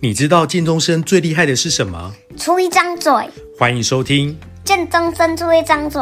你知道建中生最厉害的是什么？出一张嘴。欢迎收听建中生出一张嘴。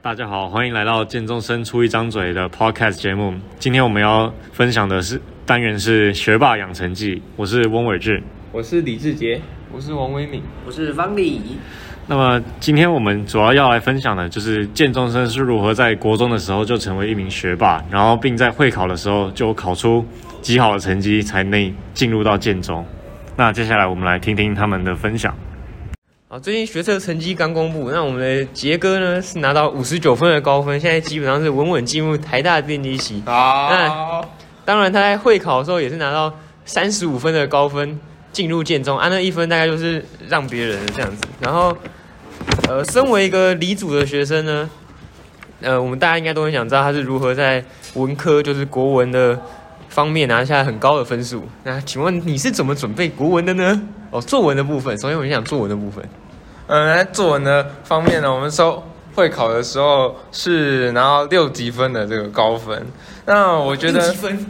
大家好，欢迎来到建中生出一张嘴的 Podcast 节目。今天我们要分享的是单元是学霸养成记。我是翁伟志，我是李志杰，我是王威敏，我是方礼。那么今天我们主要要来分享的就是建中生是如何在国中的时候就成为一名学霸，然后并在会考的时候就考出极好的成绩，才能进入到建中。那接下来我们来听听他们的分享。好，最近学测成绩刚公布，那我们的杰哥呢是拿到五十九分的高分，现在基本上是稳稳进入台大电机系。好，那当然他在会考的时候也是拿到三十五分的高分。进入建中，啊，那一分大概就是让别人这样子。然后，呃，身为一个理组的学生呢，呃，我们大家应该都很想知道他是如何在文科，就是国文的方面拿下很高的分数。那请问你是怎么准备国文的呢？哦，作文的部分，首先我们讲作文的部分。嗯，在作文的方面呢，我们收会考的时候是拿到六级分的这个高分。那我觉得。分。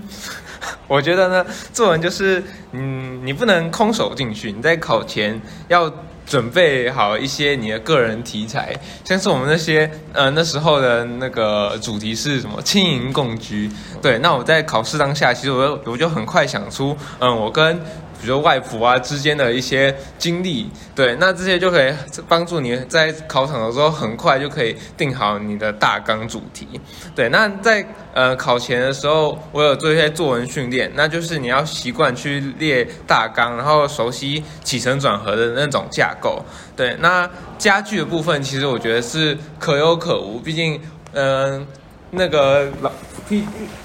我觉得呢，作文就是，嗯，你不能空手进去，你在考前要准备好一些你的个人题材，像是我们那些，呃，那时候的那个主题是什么，轻盈共居，对，那我在考试当下，其实我我就很快想出，嗯，我跟。比如说外婆啊之间的一些经历，对，那这些就可以帮助你在考场的时候很快就可以定好你的大纲主题，对。那在呃考前的时候，我有做一些作文训练，那就是你要习惯去列大纲，然后熟悉起承转合的那种架构，对。那佳句的部分，其实我觉得是可有可无，毕竟嗯。那个老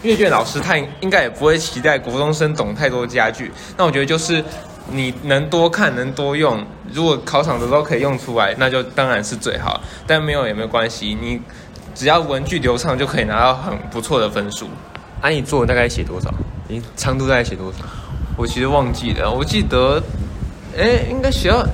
阅卷老师他应该也不会期待国中生懂太多家具，那我觉得就是你能多看能多用，如果考场的时候可以用出来，那就当然是最好。但没有也没有关系，你只要文具流畅就可以拿到很不错的分数。啊，你作文大概写多少？你长度大概写多少？我其实忘记了，我记得，哎，应该写到。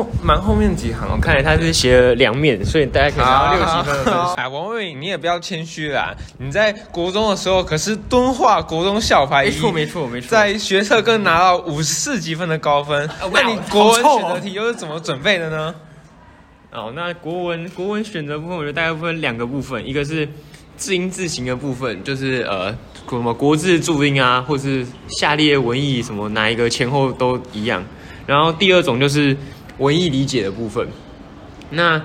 后蛮后面几行，我看来他是写了两面，所以大家可以拿到六级分的分数。哎，王伟，你也不要谦虚啦，你在国中的时候可是敦化国中校牌一，没错没错没错，在学测更拿到五十四级分的高分。那你国文选择题又是怎么准备的呢？哦，那国文国文选择部分，我觉得大概分两个部分，一个是字音字形的部分，就是呃什么国字注音啊，或是下列文意什么哪一个前后都一样。然后第二种就是。文意理解的部分，那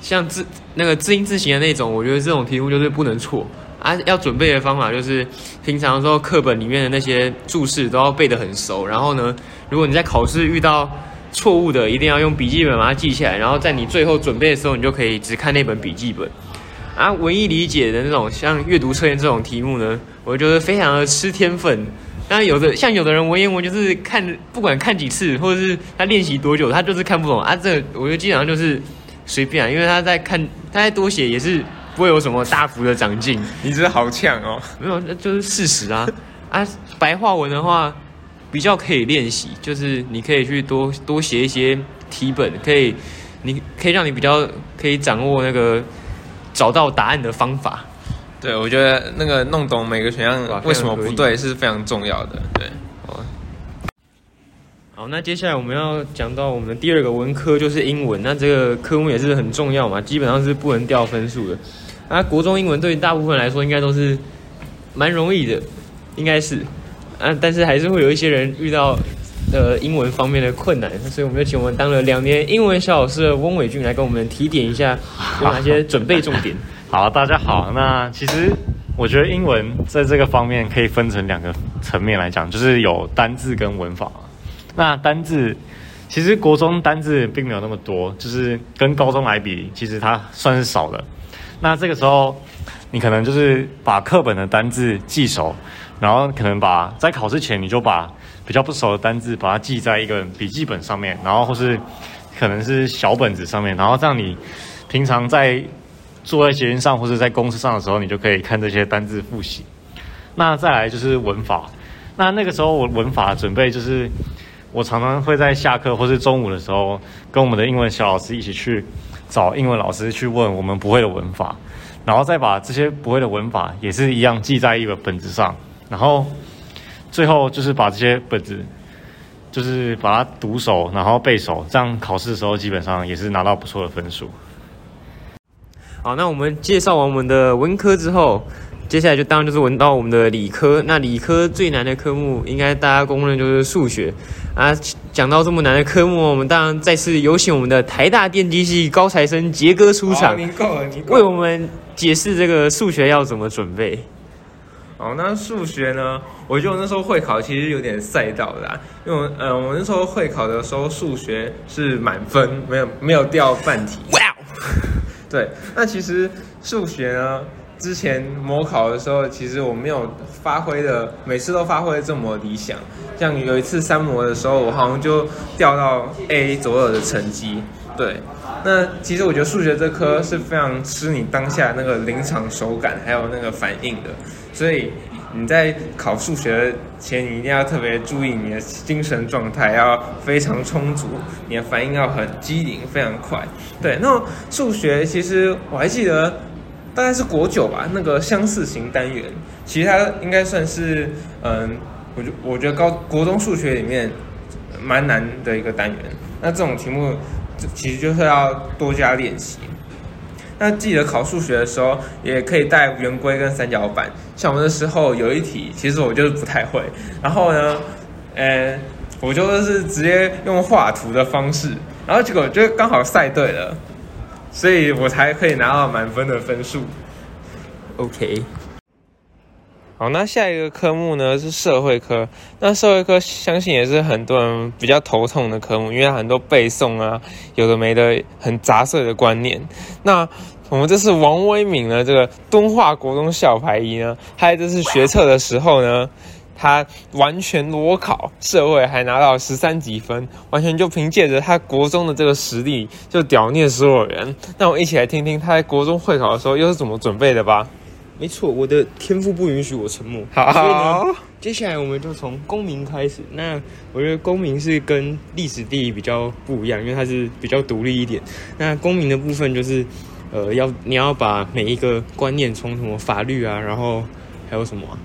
像字那个字音字形的那种，我觉得这种题目就是不能错啊。要准备的方法就是，平常的时候课本里面的那些注释都要背得很熟。然后呢，如果你在考试遇到错误的，一定要用笔记本把它记起来。然后在你最后准备的时候，你就可以只看那本笔记本。啊，文意理解的那种像阅读测验这种题目呢，我觉得非常的吃天分。但有的像有的人文言文就是看不管看几次，或者是他练习多久，他就是看不懂啊。这我觉得基本上就是随便啊，因为他在看，他在多写也是不会有什么大幅的长进。你真的好呛哦！没有，那就是事实啊啊！白话文的话比较可以练习，就是你可以去多多写一些题本，可以你可以让你比较可以掌握那个找到答案的方法。对，我觉得那个弄懂每个选项为什么不对是非常重要的。对，好，好，那接下来我们要讲到我们的第二个文科就是英文，那这个科目也是很重要嘛，基本上是不能掉分数的。啊，国中英文对于大部分来说应该都是蛮容易的，应该是，啊，但是还是会有一些人遇到呃英文方面的困难，所以我们就请我们当了两年英文小老师的翁伟俊来跟我们提点一下有哪些准备重点。好，大家好。那其实我觉得英文在这个方面可以分成两个层面来讲，就是有单字跟文法。那单字其实国中单字并没有那么多，就是跟高中来比，其实它算是少的。那这个时候你可能就是把课本的单字记熟，然后可能把在考试前你就把比较不熟的单字把它记在一个笔记本上面，然后或是可能是小本子上面，然后这样你平常在坐在捷运上或者在公司上的时候，你就可以看这些单字复习。那再来就是文法，那那个时候我文法准备就是我常常会在下课或是中午的时候，跟我们的英文小老师一起去找英文老师去问我们不会的文法，然后再把这些不会的文法也是一样记在一个本子上，然后最后就是把这些本子就是把它读熟，然后背熟，这样考试的时候基本上也是拿到不错的分数。好，那我们介绍完我们的文科之后。接下来就当然就是闻到我们的理科，那理科最难的科目应该大家公认就是数学啊。讲到这么难的科目，我们当然再次有请我们的台大电机系高材生杰哥出场，为我们解释这个数学要怎么准备。哦，那数学呢？我觉得我那时候会考其实有点赛道的啦，因为嗯、呃，我那时候会考的时候数学是满分，没有没有掉半题。哇对，那其实数学呢？之前模考的时候，其实我没有发挥的，每次都发挥这么理想。像有一次三模的时候，我好像就掉到 A 左右的成绩。对，那其实我觉得数学这科是非常吃你当下那个临场手感，还有那个反应的。所以你在考数学前，你一定要特别注意你的精神状态要非常充足，你的反应要很机灵，非常快。对，那数学其实我还记得。大概是国九吧，那个相似型单元，其实它应该算是，嗯，我觉我觉得高国中数学里面蛮难的一个单元。那这种题目，其实就是要多加练习。那记得考数学的时候，也可以带圆规跟三角板。像我们的时候有一题，其实我就是不太会，然后呢，呃，我就是直接用画图的方式，然后结果就刚好赛对了。所以我才可以拿到满分的分数。OK，好，那下一个科目呢是社会科。那社会科相信也是很多人比较头痛的科目，因为很多背诵啊，有的没的，很杂碎的观念。那我们这次王威敏呢，这个敦化国中校排一呢，他这次学测的时候呢。他完全裸考社会，还拿到十三几分，完全就凭借着他国中的这个实力就屌虐所有人。那我们一起来听听他在国中会考的时候又是怎么准备的吧。没错，我的天赋不允许我沉默。好，所以呢，接下来我们就从公民开始。那我觉得公民是跟历史地理比较不一样，因为它是比较独立一点。那公民的部分就是，呃，要你要把每一个观念从什么法律啊，然后还有什么啊？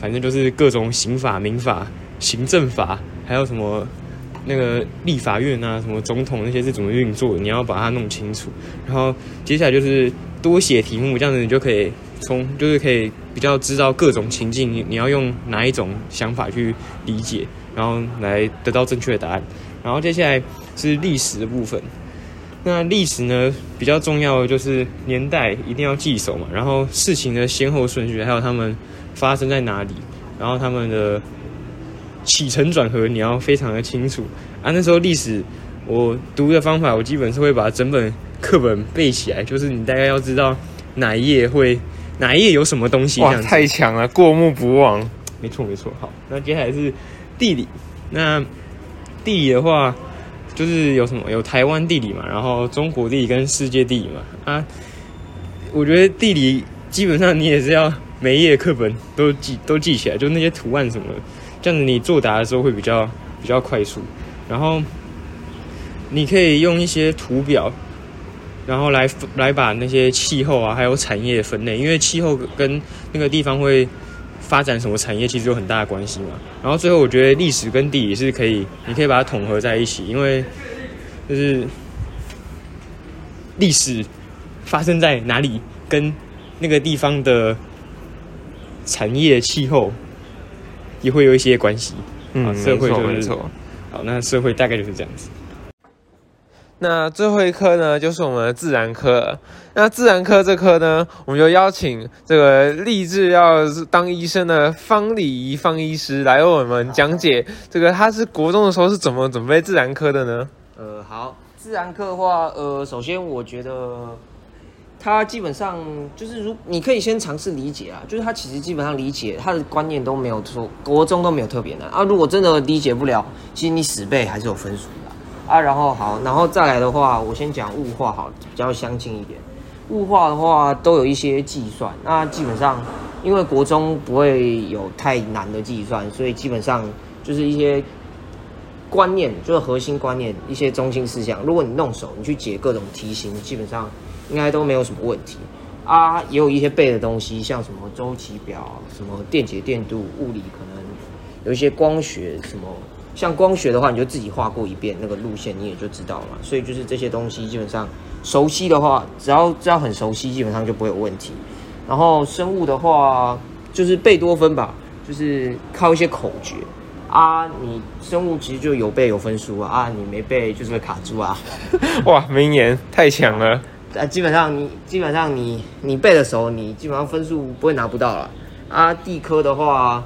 反正就是各种刑法、民法、行政法，还有什么那个立法院啊，什么总统那些是怎么运作的，你要把它弄清楚。然后接下来就是多写题目，这样子你就可以从就是可以比较知道各种情境，你要用哪一种想法去理解，然后来得到正确的答案。然后接下来是历史的部分。那历史呢，比较重要的就是年代一定要记熟嘛，然后事情的先后顺序，还有他们。发生在哪里？然后他们的起承转合你要非常的清楚啊。那时候历史我读的方法，我基本是会把整本课本背起来，就是你大概要知道哪一页会哪一页有什么东西。哇，太强了，过目不忘。没错没错。好，那接下来是地理。那地理的话，就是有什么？有台湾地理嘛，然后中国地理跟世界地理嘛。啊，我觉得地理基本上你也是要。每一页课本都记都记起来，就那些图案什么的，这样子你作答的时候会比较比较快速。然后你可以用一些图表，然后来来把那些气候啊，还有产业分类，因为气候跟那个地方会发展什么产业，其实有很大的关系嘛。然后最后我觉得历史跟地理是可以，你可以把它统合在一起，因为就是历史发生在哪里，跟那个地方的。产业、气候也会有一些关系，嗯，社会就是没错。好，那社会大概就是这样子。那最后一科呢，就是我们的自然科。那自然科这科呢，我们就邀请这个立志要当医生的方礼仪方医师来为我们讲解这个他是国中的时候是怎么准备自然科的呢？呃，好，自然科的话，呃，首先我觉得。他基本上就是，如你可以先尝试理解啊，就是他其实基本上理解他的观念都没有说国中都没有特别难啊。如果真的理解不了，其实你死背还是有分数的啊。然后好，然后再来的话，我先讲物化好，比较相近一点。物化的话都有一些计算，那基本上因为国中不会有太难的计算，所以基本上就是一些观念，就是核心观念一些中心思想，如果你弄熟，你去解各种题型，基本上应该都没有什么问题。啊，也有一些背的东西，像什么周期表、什么电解电度、物理可能有一些光学什么，像光学的话，你就自己画过一遍那个路线，你也就知道了嘛。所以就是这些东西基本上熟悉的话，只要只要很熟悉，基本上就不会有问题。然后生物的话，就是贝多芬吧，就是靠一些口诀啊。你生物其实就有背有分数啊，啊，你没背就是会卡住啊。哇，名言太强了。啊，基本上你基本上你你背的时候，你基本上分数不会拿不到了。啊，地科的话，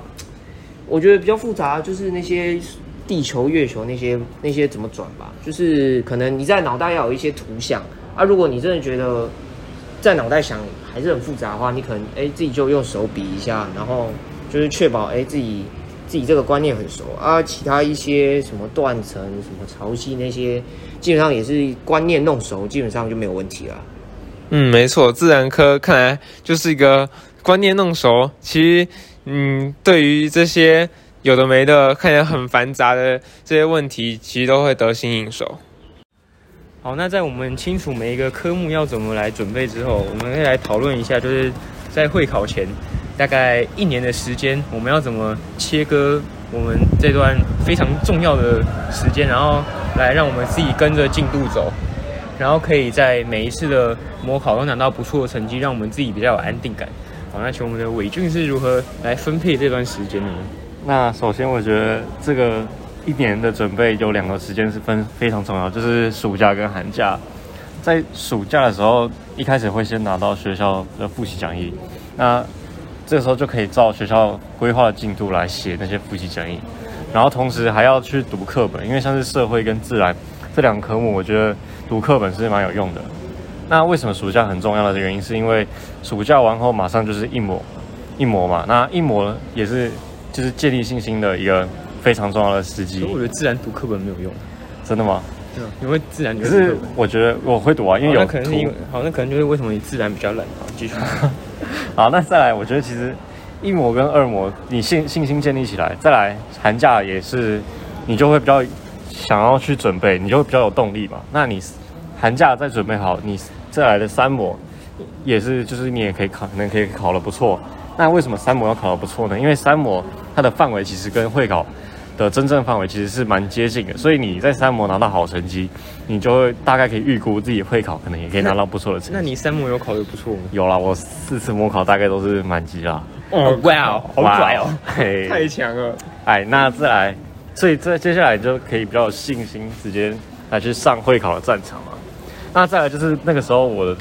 我觉得比较复杂，就是那些地球、月球那些那些怎么转吧，就是可能你在脑袋要有一些图像啊。如果你真的觉得在脑袋想还是很复杂的话，你可能哎、自己就用手比一下，然后就是确保哎、自己自己这个观念很熟啊。其他一些什么断层、什么潮汐那些。基本上也是观念弄熟，基本上就没有问题了。嗯，没错，自然科看来就是一个观念弄熟。其实，嗯，对于这些有的没的，看起来很繁杂的这些问题，其实都会得心应手。好，那在我们清楚每一个科目要怎么来准备之后，我们可以来讨论一下，就是在会考前大概一年的时间，我们要怎么切割我们这段非常重要的时间，然后。来，让我们自己跟着进度走，然后可以在每一次的模考都拿到不错的成绩，让我们自己比较有安定感。好，那请我们的伟俊是如何来分配这段时间呢？那首先，我觉得这个一年的准备有两个时间是分非常重要，就是暑假跟寒假。在暑假的时候，一开始会先拿到学校的复习讲义，那这时候就可以照学校规划的进度来写那些复习讲义。然后同时还要去读课本，因为像是社会跟自然这两个科目，我觉得读课本是蛮有用的。那为什么暑假很重要的原因，是因为暑假完后马上就是一模一模嘛，那一模也是就是建立信心的一个非常重要的时机。我觉得自然读课本没有用，真的吗？对，因为自然。可是我觉得我会读啊，因为有。那可能是因为好，那可能就是为什么你自然比较冷啊？继续。好，那再来，我觉得其实。一模跟二模，你信信心建立起来，再来寒假也是，你就会比较想要去准备，你就会比较有动力嘛。那你寒假再准备好，你再来的三模也是，就是你也可以考，可能可以考得不错。那为什么三模要考得不错呢？因为三模它的范围其实跟会考的真正范围其实是蛮接近的，所以你在三模拿到好成绩，你就会大概可以预估自己会考可能也可以拿到不错的成绩。那你三模有考得不错吗？有啦，我四次模考大概都是满级啦。哦，哇哦，好拽哦，嘿，太强了！哎，那再来，所以这接下来就可以比较有信心，直接来去上会考的战场了。那再来就是那个时候我的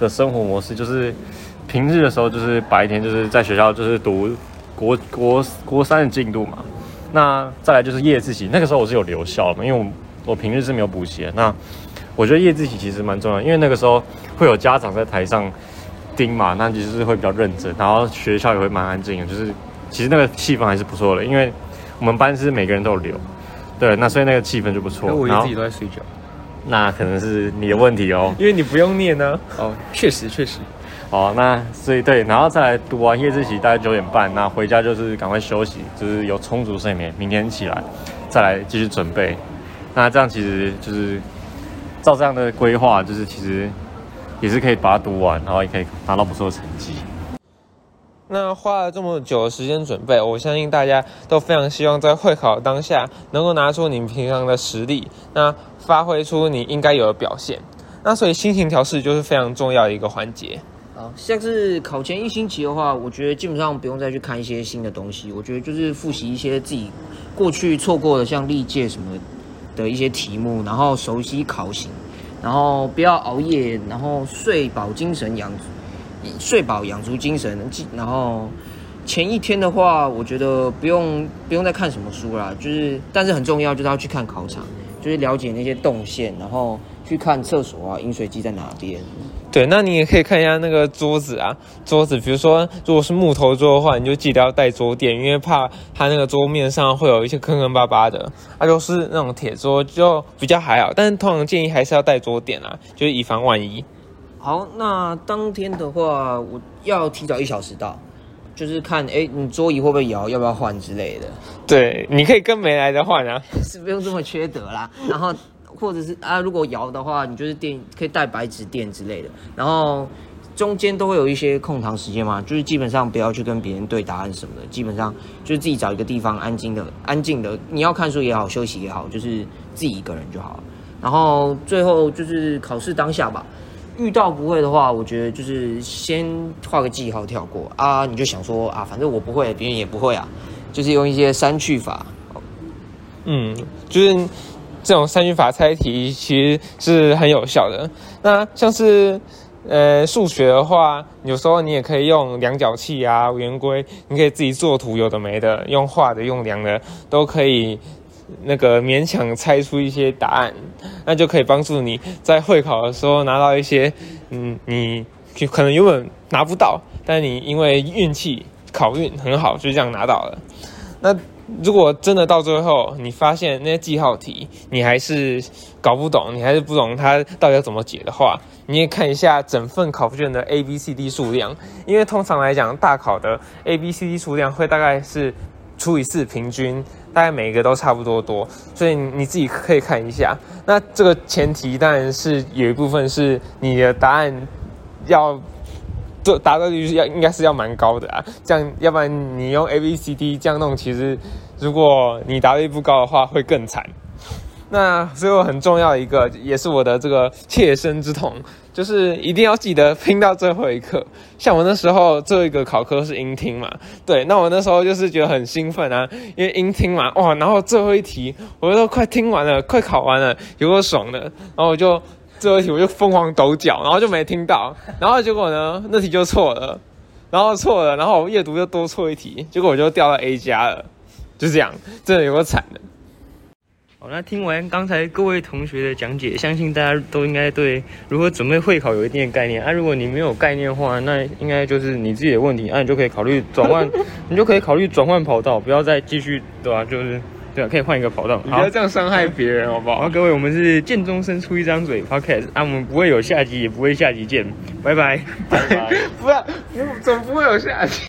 的生活模式，就是平日的时候就是白天就是在学校就是读国国国三的进度嘛。那再来就是夜自习，那个时候我是有留校嘛，因为我我平日是没有补习的。那我觉得夜自习其实蛮重要，因为那个时候会有家长在台上。盯嘛，那就是会比较认真，然后学校也会蛮安静的，就是其实那个气氛还是不错的，因为我们班是每个人都有留，对，那所以那个气氛就不错。那我自己都在睡觉，那可能是你的问题哦，因为你不用念呢、啊。哦，确实确实。哦，那所以对，然后再来读完夜自习大概九点半，那回家就是赶快休息，就是有充足睡眠，明天起来再来继续准备。那这样其实就是照这样的规划，就是其实。也是可以把它读完，然后也可以拿到不错的成绩。那花了这么久的时间准备，我相信大家都非常希望在会考当下能够拿出你平常的实力，那发挥出你应该有的表现。那所以心情调试就是非常重要的一个环节。好，像是考前一星期的话，我觉得基本上不用再去看一些新的东西，我觉得就是复习一些自己过去错过的，像历届什么的一些题目，然后熟悉考型。然后不要熬夜，然后睡饱精神养，睡饱养足精神。然后前一天的话，我觉得不用不用再看什么书啦，就是但是很重要，就是要去看考场，就是了解那些动线，然后去看厕所啊，饮水机在哪边。对，那你也可以看一下那个桌子啊，桌子，比如说如果是木头桌的话，你就记得要带桌垫，因为怕它那个桌面上会有一些坑坑巴巴的。它、啊、就是那种铁桌就比较还好，但是通常建议还是要带桌垫啊，就是以防万一。好，那当天的话，我要提早一小时到，就是看哎、欸，你桌椅会不会摇，要不要换之类的。对，你可以跟没来的换啊，是不用这么缺德啦。然后或者是啊，如果摇的话，你就是垫可以带白纸垫之类的。然后中间都会有一些空堂时间嘛，就是基本上不要去跟别人对答案什么的，基本上就是自己找一个地方安静的、安静的，你要看书也好，休息也好，就是自己一个人就好了。然后最后就是考试当下吧。遇到不会的话，我觉得就是先画个记号跳过啊，你就想说啊，反正我不会，别人也不会啊，就是用一些删去法。嗯，就是这种删去法猜题其实是很有效的。那像是呃数学的话，有时候你也可以用量角器啊、圆规，你可以自己作图，有的没的，用画的、用量的都可以。那个勉强猜出一些答案，那就可以帮助你在会考的时候拿到一些，嗯，你可能原本拿不到，但你因为运气考运很好，就这样拿到了。那如果真的到最后你发现那些记号题你还是搞不懂，你还是不懂它到底要怎么解的话，你也看一下整份考卷的 A、B、C、D 数量，因为通常来讲大考的 A、B、C、D 数量会大概是除以四平均。大概每一个都差不多多，所以你自己可以看一下。那这个前提当然是有一部分是你的答案要答对率要应该是要蛮高的啊，这样要不然你用 A B C D 这样弄，其实如果你答对率不高的话会更惨。那最后很重要一个，也是我的这个切身之痛，就是一定要记得拼到最后一刻。像我那时候最后一个考科是英听嘛，对，那我那时候就是觉得很兴奋啊，因为英听嘛，哇，然后最后一题我都快听完了，快考完了，有够爽的，然后我就最后一题我就疯狂抖脚，然后就没听到，然后结果呢，那题就错了，然后错了，然后我阅读又多错一题，结果我就掉到 A 加了，就这样，真的有个惨的。好，那听完刚才各位同学的讲解，相信大家都应该对如何准备会考有一定的概念。啊，如果你没有概念的话，那应该就是你自己的问题。啊，你就可以考虑转换，你就可以考虑转换跑道，不要再继续，对吧、啊？就是对啊，可以换一个跑道。你不要这样伤害别人，好不好？好，各位，我们是剑中生出一张嘴 Podcast，啊，我们不会有下集，也不会下集见，拜拜，拜拜。不要，总不会有下集。